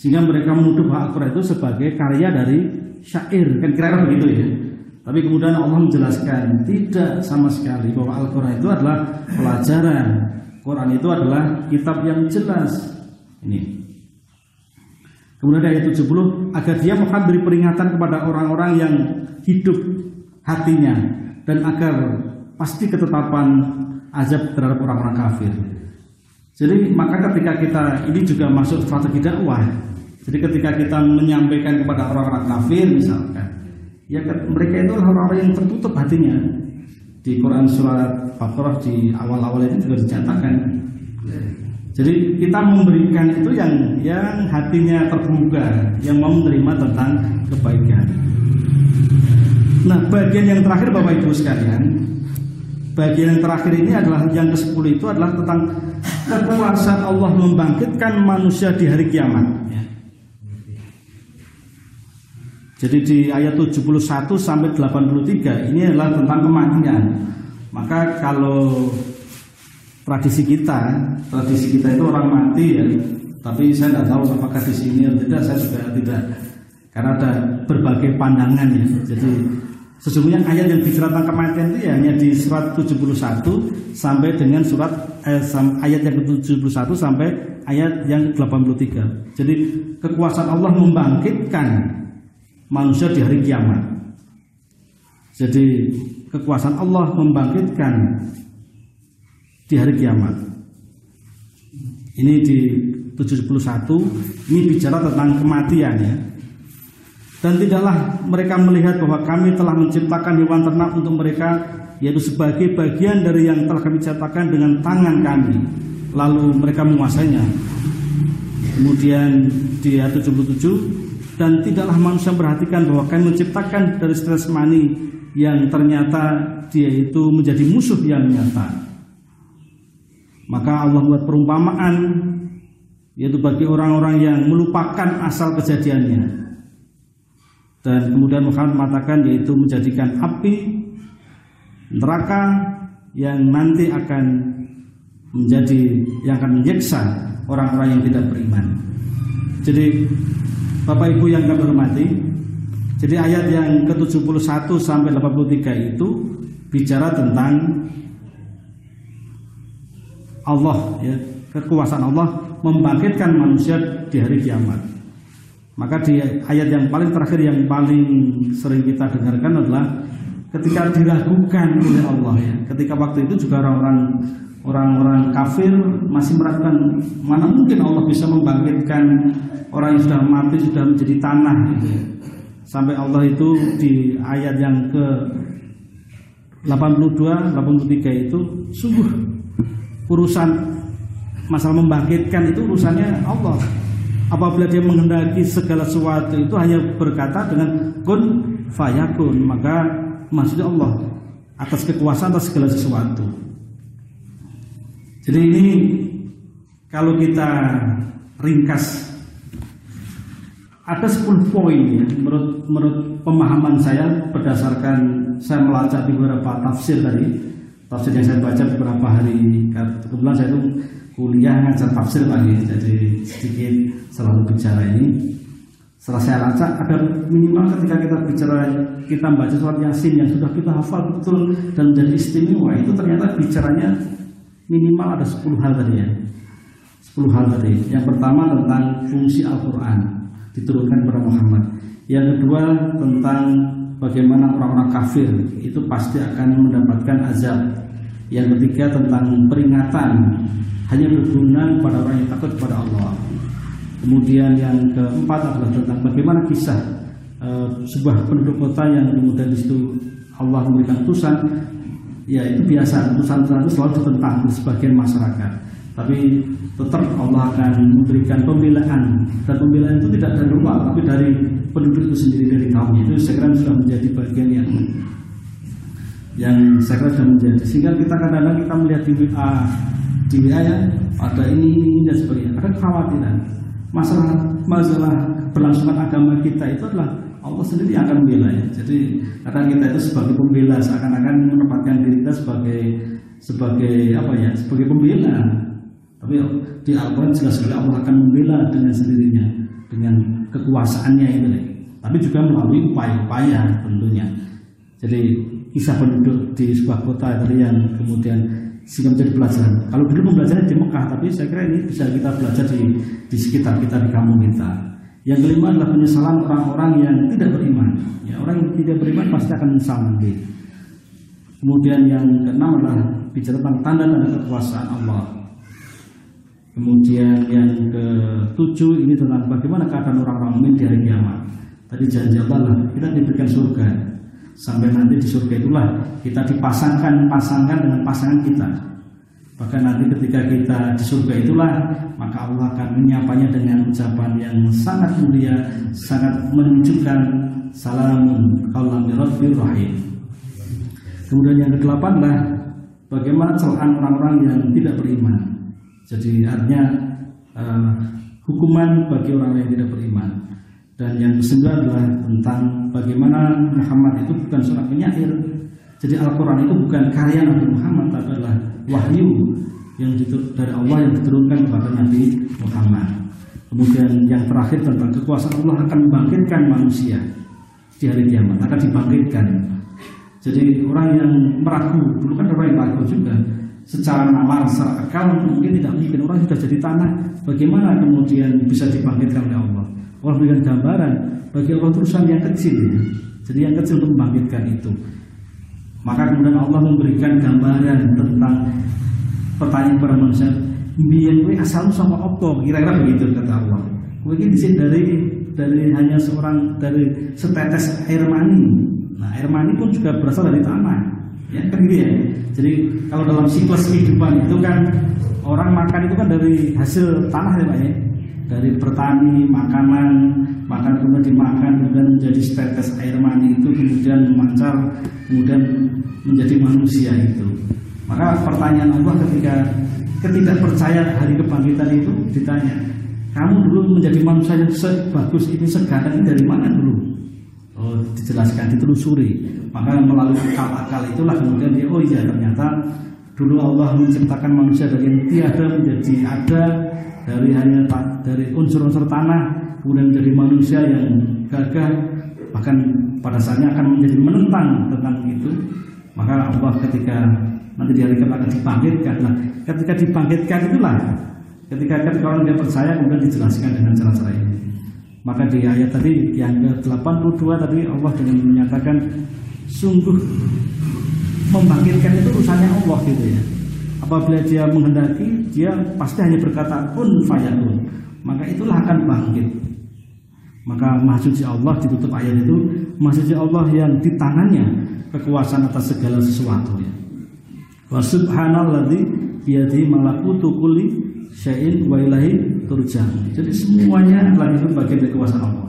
sehingga mereka menuduh Al-Quran itu sebagai karya dari syair, kan kira-kira begitu ya. Tapi kemudian Allah menjelaskan tidak sama sekali bahwa Al-Quran itu adalah pelajaran, Quran itu adalah kitab yang jelas. Ini. Kemudian ayat 70 agar dia memberi peringatan kepada orang-orang yang hidup hatinya dan agar pasti ketetapan azab terhadap orang-orang kafir. Jadi maka ketika kita ini juga masuk strategi dakwah. Jadi ketika kita menyampaikan kepada orang-orang kafir misalkan, ya mereka itu orang-orang yang tertutup hatinya. Di Quran surat Baqarah di awal-awal itu juga dinyatakan. Jadi kita memberikan itu yang yang hatinya terbuka, yang mau menerima tentang kebaikan. Nah, bagian yang terakhir Bapak Ibu sekalian, bagian yang terakhir ini adalah yang ke-10 itu adalah tentang kekuasaan Allah membangkitkan manusia di hari kiamat. Jadi di ayat 71 sampai 83 ini adalah tentang kematian. Maka kalau tradisi kita, tradisi kita itu orang mati ya. Tapi saya tidak tahu apakah di sini atau tidak, saya juga tidak karena ada berbagai pandangan ya. Jadi Sesungguhnya ayat yang bicara tentang kematian itu ya hanya di surat 71 sampai dengan surat eh, ayat yang ke-71 sampai ayat yang 83. Jadi kekuasaan Allah membangkitkan manusia di hari kiamat. Jadi kekuasaan Allah membangkitkan di hari kiamat. Ini di 71 ini bicara tentang kematian ya. Dan tidaklah mereka melihat bahwa kami telah menciptakan hewan ternak untuk mereka yaitu sebagai bagian dari yang telah kami ciptakan dengan tangan kami. Lalu mereka menguasainya. Kemudian di ayat 77 dan tidaklah manusia memperhatikan bahwa kami menciptakan dari stres mani yang ternyata dia itu menjadi musuh yang nyata. Maka Allah buat perumpamaan yaitu bagi orang-orang yang melupakan asal kejadiannya dan kemudian Muhammad mengatakan yaitu menjadikan api neraka yang nanti akan menjadi yang akan menyiksa orang-orang yang tidak beriman. Jadi Bapak Ibu yang kami hormati, jadi ayat yang ke-71 sampai 83 itu bicara tentang Allah ya, kekuasaan Allah membangkitkan manusia di hari kiamat. Maka di ayat yang paling terakhir yang paling sering kita dengarkan adalah ketika diragukan oleh Allah ya. Ketika waktu itu juga orang-orang orang-orang kafir masih meragukan mana mungkin Allah bisa membangkitkan orang yang sudah mati sudah menjadi tanah gitu ya. Sampai Allah itu di ayat yang ke 82 83 itu sungguh urusan masalah membangkitkan itu urusannya Allah. Apabila dia menghendaki segala sesuatu itu hanya berkata dengan kun fayakun maka maksudnya Allah atas kekuasaan atas segala sesuatu. Jadi ini kalau kita ringkas ada 10 poin ya menurut menurut pemahaman saya berdasarkan saya melacak di beberapa tafsir tadi tafsir yang saya baca beberapa hari kebetulan saya itu kuliah ngajar tafsir lagi jadi sedikit selalu bicara ini. Setelah saya lacak ada minimal ketika kita bicara kita baca surat yasin yang sudah kita hafal betul dan menjadi istimewa itu ternyata bicaranya minimal ada 10 hal tadi ya. 10 hal tadi. Yang pertama tentang fungsi Al-Quran diturunkan kepada Muhammad. Yang kedua tentang bagaimana orang-orang kafir itu pasti akan mendapatkan azab yang ketiga tentang peringatan hanya berguna pada orang yang takut kepada Allah. Kemudian yang keempat adalah tentang bagaimana kisah e, sebuah penduduk kota yang kemudian di situ Allah memberikan utusan. Ya itu biasa utusan itu selalu ditentang di sebagian masyarakat. Tapi tetap Allah akan memberikan pembelaan. Dan pembelaan itu tidak dari luar tapi dari penduduk itu sendiri dari kaumnya itu kira sudah menjadi bagian yang yang saya sudah menjadi. Sehingga kita kadang-kadang kita melihat di WA di WA ya ada ini ini, ini dan sebagainya. Ada kekhawatiran. Masalah masalah berlangsungan agama kita itu adalah Allah sendiri yang akan membela ya. Jadi kadang kita itu sebagai pembela seakan-akan menempatkan diri kita sebagai sebagai apa ya sebagai pembela tapi di Al-Quran jelas sekali Allah akan membela dengan sendirinya, dengan kekuasaannya itu. Tapi juga melalui upaya-upaya tentunya. Jadi kisah penduduk di sebuah kota tadi yang kemudian sehingga menjadi pelajaran. Kalau dulu pembelajaran di Mekah, tapi saya kira ini bisa kita belajar di, di sekitar kita di kampung kita. Yang kelima adalah penyesalan orang-orang yang tidak beriman. Ya, orang yang tidak beriman pasti akan menyesal nanti. Kemudian yang keenam adalah bicara tentang tanda-tanda kekuasaan Allah. Kemudian yang ketujuh ini tentang bagaimana keadaan orang-orang mukmin di hari kiamat. Tadi janji lah, kita diberikan surga. Sampai nanti di surga itulah kita dipasangkan pasangkan dengan pasangan kita. Bahkan nanti ketika kita di surga itulah maka Allah akan menyapanya dengan ucapan yang sangat mulia, sangat menunjukkan salamun kaulam rahim. Kemudian yang kedelapan lah bagaimana celaan orang-orang yang tidak beriman. Jadi artinya uh, hukuman bagi orang yang tidak beriman. Dan yang kesembilan adalah tentang bagaimana Muhammad itu bukan seorang penyair. Jadi Al-Quran itu bukan karya Nabi Muhammad, tapi adalah wahyu yang dari Allah yang diturunkan kepada Nabi Muhammad. Kemudian yang terakhir tentang kekuasaan Allah akan membangkitkan manusia di hari kiamat, akan dibangkitkan. Jadi orang yang meragu, dulu kan orang yang ragu juga, secara nalar, secara akal mungkin tidak mungkin orang sudah jadi tanah. Bagaimana kemudian bisa dibangkitkan oleh Allah? Allah berikan gambaran bagi Allah terusan yang kecil ya. Jadi yang kecil untuk membangkitkan itu. Maka kemudian Allah memberikan gambaran tentang pertanyaan para manusia. Biar gue asal sama opo kira-kira begitu kata Allah. Ini di sini dari dari hanya seorang dari setetes air mani. Nah air mani pun juga berasal dari tanah ya kan gitu ya. Jadi kalau dalam siklus kehidupan itu kan orang makan itu kan dari hasil tanah ya pak ya. Dari bertani makanan makan kemudian dimakan kemudian menjadi setetes air mani itu kemudian memancar kemudian menjadi manusia itu. Maka pertanyaan Allah ketika ketidakpercayaan hari kebangkitan itu ditanya kamu dulu menjadi manusia yang sebagus ini segala ini dari mana dulu? Oh, dijelaskan ditelusuri maka melalui akal-akal itulah kemudian dia oh iya ternyata dulu Allah menciptakan manusia dari yang tiada menjadi ada dari hanya dari unsur-unsur tanah kemudian menjadi manusia yang gagah bahkan pada saatnya akan menjadi menentang tentang itu. Maka Allah ketika nanti di hari akan dibangkitkan. Nah ketika dibangkitkan itulah ketika ketika orang dia percaya kemudian dijelaskan dengan cara-cara ini. Maka di ayat tadi yang ke-82 tadi Allah dengan menyatakan sungguh membangkitkan itu urusannya Allah gitu ya. Apabila dia menghendaki, dia pasti hanya berkata pun fayakun. Maka itulah akan bangkit. Maka mahsuci Allah ditutup ayat itu, mahsuci Allah yang di tangannya kekuasaan atas segala sesuatu ya. Wa subhanalladzi biyadihi malakutu kulli syai'in wa ilahi turja'un. Jadi semuanya adalah itu bagian dari kekuasaan Allah.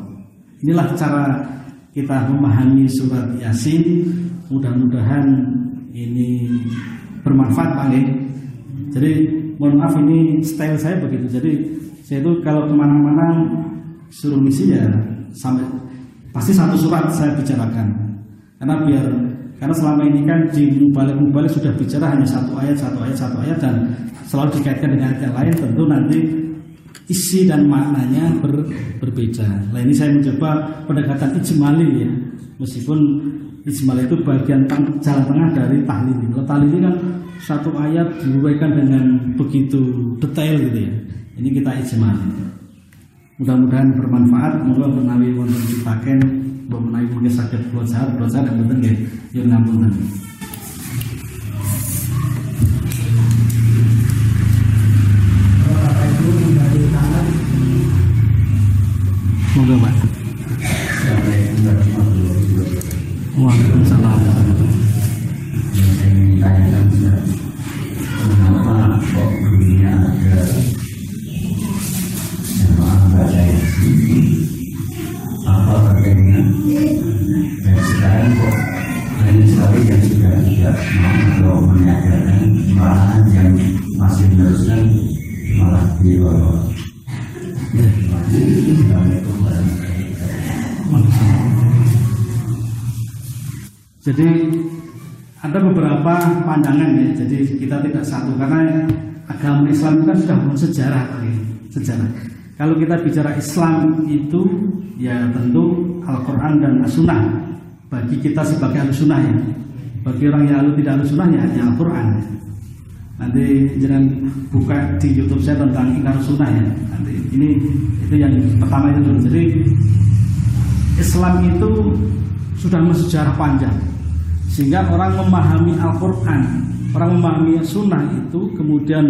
Inilah cara kita memahami surat Yasin. Mudah-mudahan ini bermanfaat Pak Jadi mohon maaf ini style saya begitu. Jadi saya itu kalau ke mana-mana suruh misi ya sampai pasti satu surat saya bicarakan. Karena biar karena selama ini kan di mubalik-mubalik sudah bicara hanya satu ayat, satu ayat, satu ayat dan selalu dikaitkan dengan ayat yang lain tentu nanti isi dan maknanya ber, berbeda. Nah ini saya mencoba pendekatan ijmali ya, meskipun ijmali itu bagian tang, jalan tengah dari tahlil. Kalau tahlil kan satu ayat diuraikan dengan begitu detail gitu ya. Ini kita ijmali. Mudah-mudahan bermanfaat. Moga menawi wonten dipakai, menawi mungkin sakit saya, buat saya dan betul ya. Yang ngapunten. Pandangan ya. Jadi kita tidak satu karena agama Islam itu kan sudah sejarah tadi, sejarah. Kalau kita bicara Islam itu ya tentu Al-Quran dan As-Sunnah bagi kita sebagai Al-Sunnah ya. Bagi orang yang lalu tidak Al-Sunnah ya hanya Al-Quran. Nanti jangan buka di YouTube saya tentang ingkar sunnah ya. Nanti ini itu yang pertama itu dulu. Jadi Islam itu sudah bersejarah panjang sehingga orang memahami Al-Quran orang memahami sunnah itu kemudian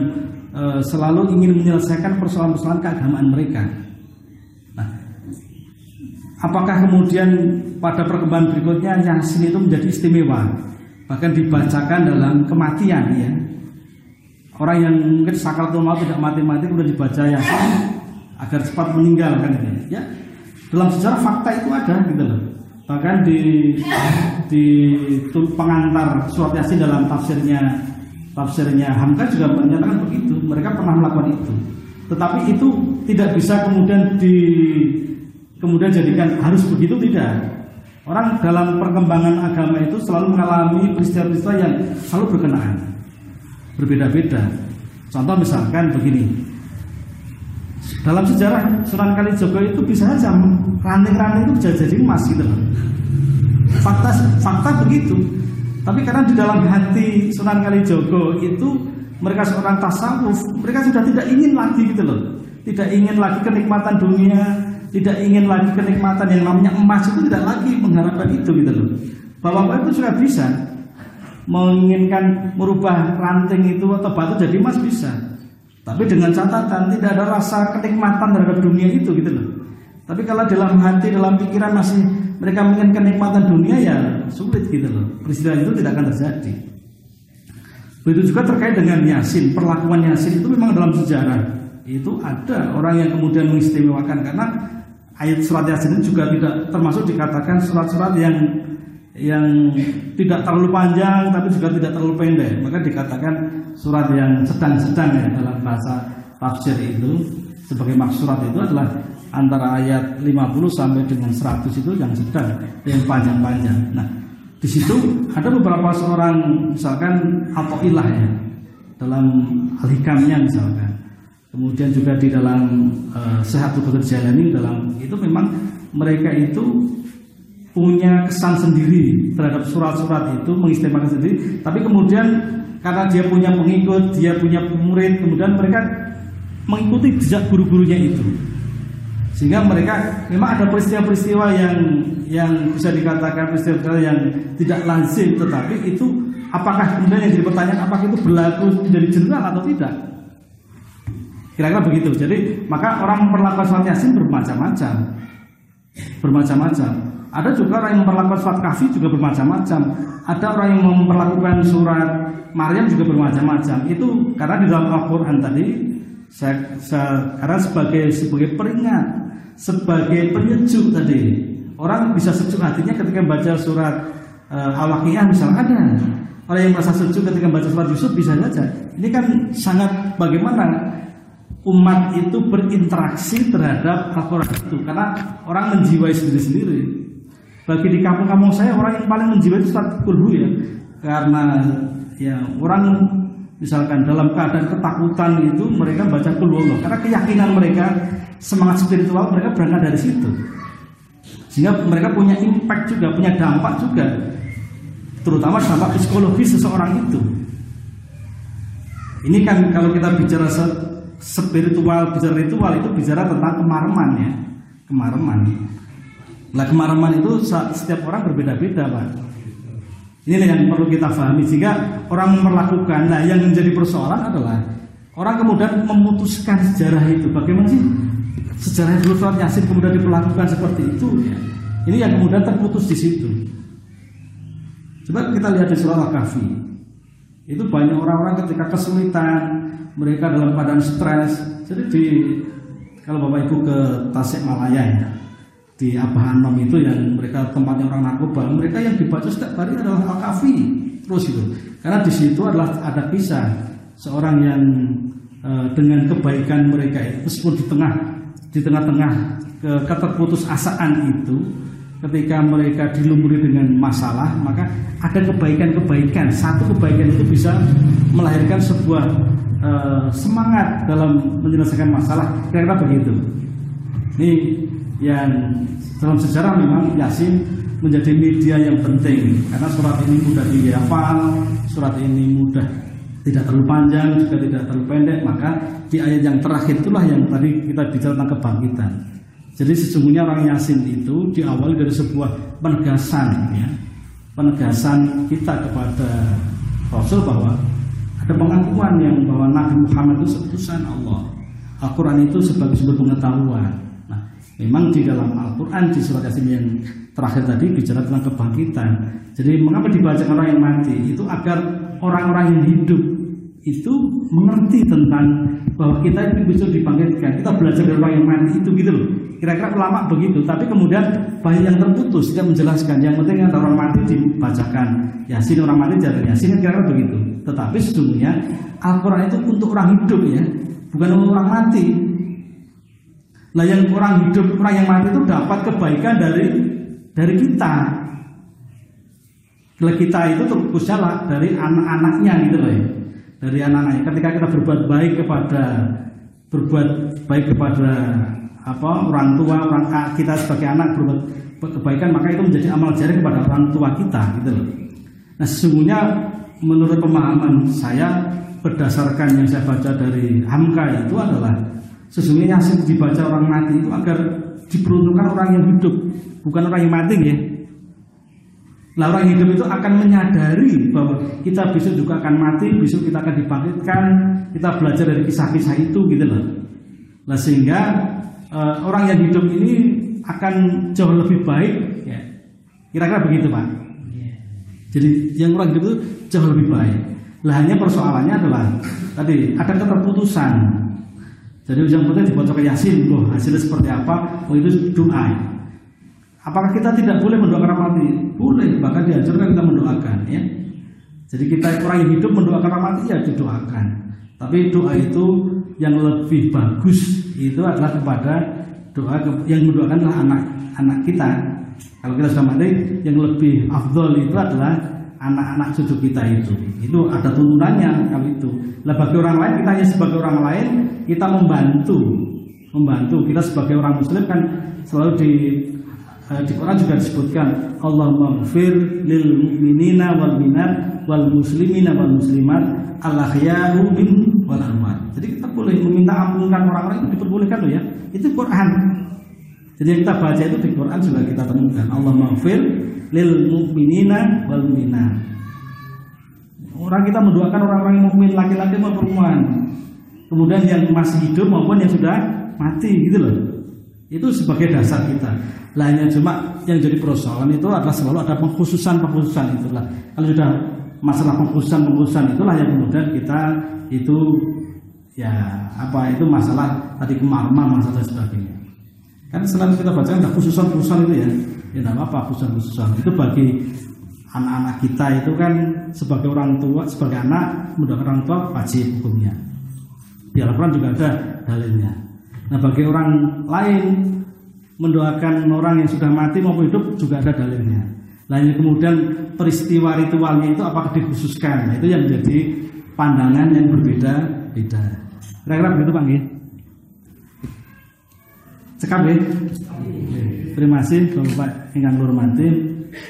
e, selalu ingin menyelesaikan persoalan-persoalan keagamaan mereka. Nah, apakah kemudian pada perkembangan berikutnya Yasin itu menjadi istimewa? Bahkan dibacakan dalam kematian ya. Orang yang mungkin sakaratul maut tidak mati-mati kemudian dibaca Yasin agar cepat meninggal kan ya. Dalam sejarah fakta itu ada gitu loh bahkan di di pengantar surat yasin dalam tafsirnya tafsirnya Hamka juga menyatakan begitu. Mereka pernah melakukan itu. Tetapi itu tidak bisa kemudian di kemudian jadikan harus begitu tidak. Orang dalam perkembangan agama itu selalu mengalami peristiwa-peristiwa yang selalu berkenaan berbeda-beda. Contoh misalkan begini. Dalam sejarah Sunan Kalijogo itu bisa saja ranting-ranting itu bisa jadi emas gitu. Fakta fakta begitu. Tapi karena di dalam hati Sunan Kalijogo itu mereka seorang tasawuf, mereka sudah tidak ingin lagi gitu loh. Tidak ingin lagi kenikmatan dunia, tidak ingin lagi kenikmatan yang namanya emas itu tidak lagi mengharapkan itu gitu loh. Bapak-bapak itu sudah bisa menginginkan merubah ranting itu atau batu jadi emas bisa. Tapi dengan catatan tidak ada rasa kenikmatan terhadap dunia itu gitu loh. Tapi kalau dalam hati, dalam pikiran masih mereka menginginkan kenikmatan dunia ya sulit gitu loh. Peristiwa itu tidak akan terjadi. Begitu juga terkait dengan Yasin, perlakuan Yasin itu memang dalam sejarah itu ada orang yang kemudian mengistimewakan karena ayat surat Yasin juga tidak termasuk dikatakan surat-surat yang yang tidak terlalu panjang tapi juga tidak terlalu pendek maka dikatakan surat yang sedang-sedang ya dalam bahasa tafsir itu sebagai maksurat itu adalah antara ayat 50 sampai dengan 100 itu yang sedang yang panjang-panjang. Nah di situ ada beberapa seorang misalkan atau ilah ya dalam al-hikamnya misalkan. Kemudian juga di dalam uh, sehat bekerja ini dalam itu memang mereka itu punya kesan sendiri terhadap surat-surat itu mengistimewakan sendiri. Tapi kemudian karena dia punya pengikut dia punya murid kemudian mereka mengikuti jejak guru-gurunya itu sehingga mereka memang ada peristiwa-peristiwa yang yang bisa dikatakan peristiwa-peristiwa yang tidak lazim tetapi itu apakah kemudian yang jadi pertanyaan apakah itu berlaku dari general atau tidak kira-kira begitu jadi maka orang memperlakukan surat yasin bermacam-macam bermacam-macam ada juga orang yang memperlakukan surat kafi juga bermacam-macam. Ada orang yang memperlakukan surat Maryam juga bermacam-macam. Itu karena di dalam Al-Quran tadi, saya, saya, sebagai sebagai peringat, sebagai penyejuk tadi, orang bisa sejuk hatinya ketika baca surat uh, Al-Waqiah misalnya ada. Orang yang merasa sejuk ketika baca surat Yusuf bisa saja. Ini kan sangat bagaimana umat itu berinteraksi terhadap Al-Quran itu karena orang menjiwai sendiri-sendiri bagi di kampung-kampung saya orang yang paling menjiwai itu Ustaz Kulhu ya karena ya orang misalkan dalam keadaan ketakutan itu mereka baca kulhu karena keyakinan mereka semangat spiritual mereka berangkat dari situ. Sehingga mereka punya impact juga punya dampak juga. Terutama dampak psikologis seseorang itu. Ini kan kalau kita bicara spiritual bicara ritual itu bicara tentang kemareman ya. Kemareman. Nah kemarahan itu setiap orang berbeda-beda Pak Ini yang perlu kita pahami Sehingga orang memperlakukan. Nah yang menjadi persoalan adalah Orang kemudian memutuskan sejarah itu. Bagaimana sih sejarah dulu surat Yasin kemudian diperlakukan seperti itu. Ini yang kemudian terputus di situ. Coba kita lihat di surat Al-Kahfi. Itu banyak orang-orang ketika kesulitan Mereka dalam keadaan stres. Jadi di Kalau Bapak Ibu ke Tasikmalaya ya di Abah Anom itu yang mereka tempatnya orang narkoba, mereka yang dibaca setiap hari adalah Al-Kafi. terus itu. Karena di situ adalah ada kisah seorang yang e, dengan kebaikan mereka itu meskipun di tengah di tengah-tengah ke keterputusasaan itu ketika mereka dilumuri dengan masalah maka ada kebaikan-kebaikan satu kebaikan itu bisa melahirkan sebuah e, semangat dalam menyelesaikan masalah kira-kira begitu ini yang dalam sejarah memang Yasin menjadi media yang penting karena surat ini mudah dihafal surat ini mudah tidak terlalu panjang juga tidak terlalu pendek maka di ayat yang terakhir itulah yang tadi kita bicara tentang kebangkitan jadi sesungguhnya orang Yasin itu diawali dari sebuah penegasan ya. Penegasan kita kepada Rasul bahwa ada pengakuan yang bahwa Nabi Muhammad itu utusan Allah. Al-Quran itu sebagai sumber pengetahuan. Memang di dalam Al-Quran di surat Yasin yang terakhir tadi bicara tentang kebangkitan. Jadi mengapa dibaca orang yang mati? Itu agar orang-orang yang hidup itu mengerti tentang bahwa kita itu bisa dibangkitkan. Kita belajar dari orang yang mati itu gitu loh. Kira-kira ulama begitu, tapi kemudian banyak yang terputus tidak menjelaskan. Yang penting ada orang mati dibacakan Yasin, orang mati jalan Yasin, kira-kira begitu. Tetapi sesungguhnya Al-Quran itu untuk orang hidup ya, bukan untuk orang mati. Nah yang orang hidup, orang yang mati itu dapat kebaikan dari dari kita. Kalau kita itu terkhususnya dari anak-anaknya gitu loh ya. Dari anak-anaknya. Ketika kita berbuat baik kepada berbuat baik kepada apa orang tua orang kita sebagai anak berbuat kebaikan maka itu menjadi amal jari kepada orang tua kita gitu loh. Nah sesungguhnya menurut pemahaman saya berdasarkan yang saya baca dari Hamka itu adalah sesungguhnya yang dibaca orang mati itu agar diperuntukkan orang yang hidup bukan orang yang mati ya. Nah orang hidup itu akan menyadari bahwa kita besok juga akan mati, besok kita akan dibangkitkan, kita belajar dari kisah-kisah itu gitu loh. Nah sehingga uh, orang yang hidup ini akan jauh lebih baik ya. Kira-kira begitu Pak. Jadi yang orang hidup itu jauh lebih baik. Lah hanya persoalannya adalah tadi ada keterputusan. Jadi ujung penting dibaca ke Yasin, loh hasilnya seperti apa? Oh itu doa. Apakah kita tidak boleh mendoakan orang mati? Boleh, bahkan dianjurkan kita mendoakan ya. Jadi kita yang hidup mendoakan orang mati ya didoakan. Tapi doa itu yang lebih bagus itu adalah kepada doa yang mendoakanlah anak anak kita. Kalau kita sudah mati, yang lebih afdol itu adalah anak-anak cucu kita itu. Itu ada tuntunannya kalau itu. Lah bagi orang lain kita hanya sebagai orang lain kita membantu, membantu kita sebagai orang muslim kan selalu di eh, di Quran juga disebutkan Allah maghfir lil mu'minina wal minat wal muslimina wal muslimat al ahyahu min wal amwat. Jadi kita boleh meminta ampunkan orang-orang itu diperbolehkan loh ya. Itu Quran. Jadi kita baca itu di Quran juga kita temukan. Allah maghfir lil mu'minina wal mu'minat. Orang kita mendoakan orang-orang mukmin laki-laki maupun perempuan. Kemudian yang masih hidup maupun yang sudah mati gitu loh. Itu sebagai dasar kita. Lainnya cuma yang jadi persoalan itu adalah selalu ada pengkhususan-pengkhususan itulah. Kalau sudah masalah pengkhususan-pengkhususan itulah yang kemudian kita itu ya apa itu masalah tadi kemaruman masalah sebagainya. Kan selalu kita baca ada khususan-khususan itu ya. Ya tidak apa khususan-khususan. Itu bagi anak-anak kita itu kan sebagai orang tua, sebagai anak mendoakan orang tua wajib hukumnya. Di Al-Quran juga ada dalilnya. Nah bagi orang lain mendoakan orang yang sudah mati maupun hidup juga ada dalilnya. Lainnya kemudian peristiwa ritualnya itu apakah dikhususkan? Nah, itu yang menjadi pandangan yang berbeda-beda. Kira-kira begitu Pak Cekap ya. Terima kasih Bapak ingkang hormati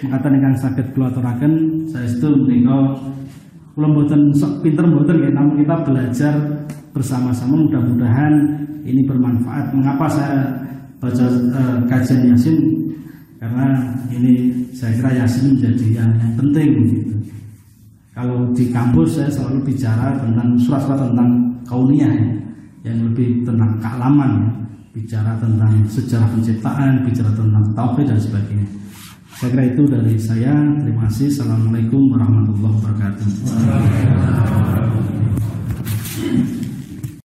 ingkang sakit kula aturaken saestu menika kula mboten sok pinter mboten ya namun kita belajar bersama-sama mudah-mudahan ini bermanfaat. Mengapa saya baca uh, kajian Yasin? Karena ini saya kira Yasin menjadi yang, yang penting gitu. Kalau di kampus saya selalu bicara tentang surat-surat tentang kauniyah ya, yang lebih tentang kealaman, ya. Bicara tentang sejarah penciptaan, bicara tentang tauhid dan sebagainya. Saya kira itu dari saya. Terima kasih. Assalamualaikum warahmatullahi wabarakatuh.